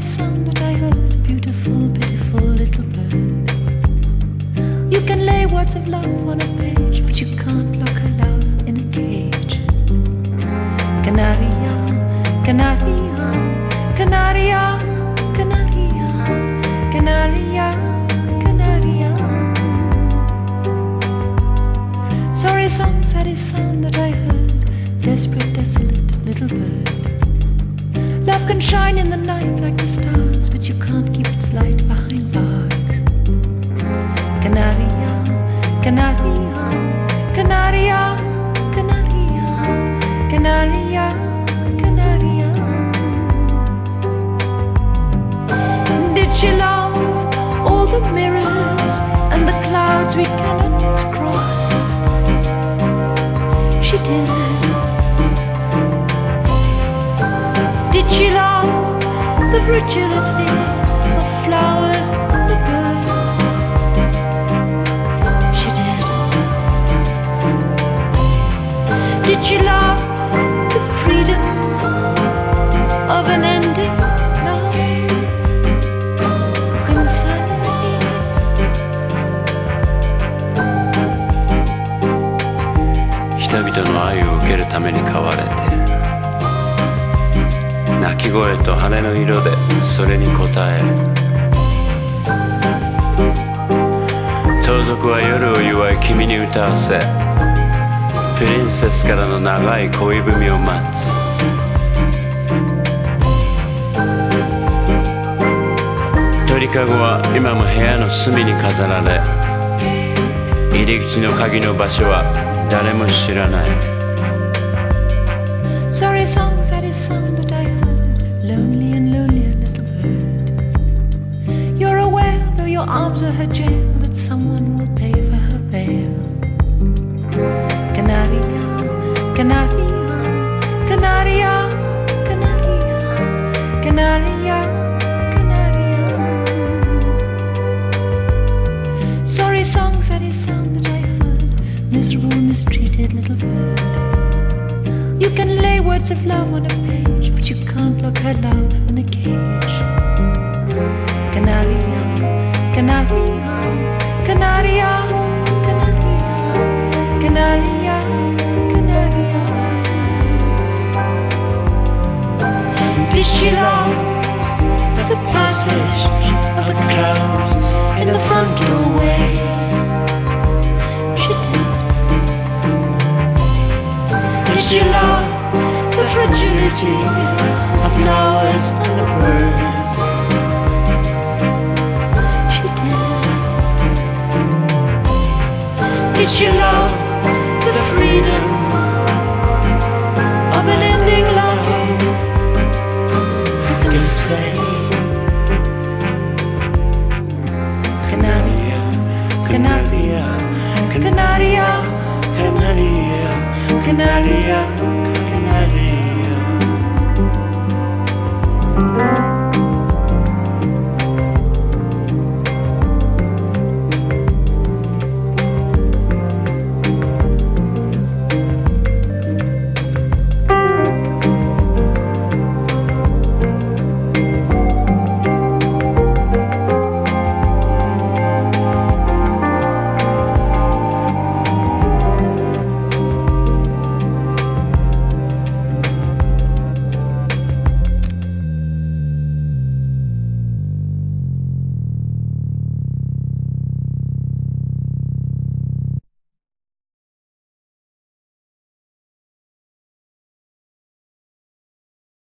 only sound that I heard Beautiful, pitiful little bird. You can lay words of love on a page But you can't lock her love in a cage. Canaria, Canaria, Canaria, Canaria, Canaria, Canaria. Sorry song, are sound that I heard Desperate, desolate little bird. Can shine in the night like the stars, but you can't keep its light behind bars. Canaria, Canaria, Canaria, Canaria, Canaria, Canaria. Did she love all the mirrors and the clouds we cannot cross? 人々の愛を受けるために飼われて鳴き声と羽の色でそれに応える。盗賊は夜を祝い君に歌わせプリンセスからの長い恋文を待つ。鳥かごは今も部屋の隅に飾られ入り口の鍵の場所は誰も知らない Sorry song, saddest sound that I heard. Lonely and lonely little bird. You're aware, though your arms are her jail, that someone will pay for her bail. Canaria, Canaria, Canaria, You can lay words of love on a page, but you can't lock her love in a cage. Canaria, Canaria, Canaria, Canaria, Canaria, Canaria. Did she love the passage of the clouds in the front doorway? Fragility of flowers and the birds? She did. Did she love the freedom of an ending life? Who can say? Canaria, Canaria, Canaria, Canaria, Canaria.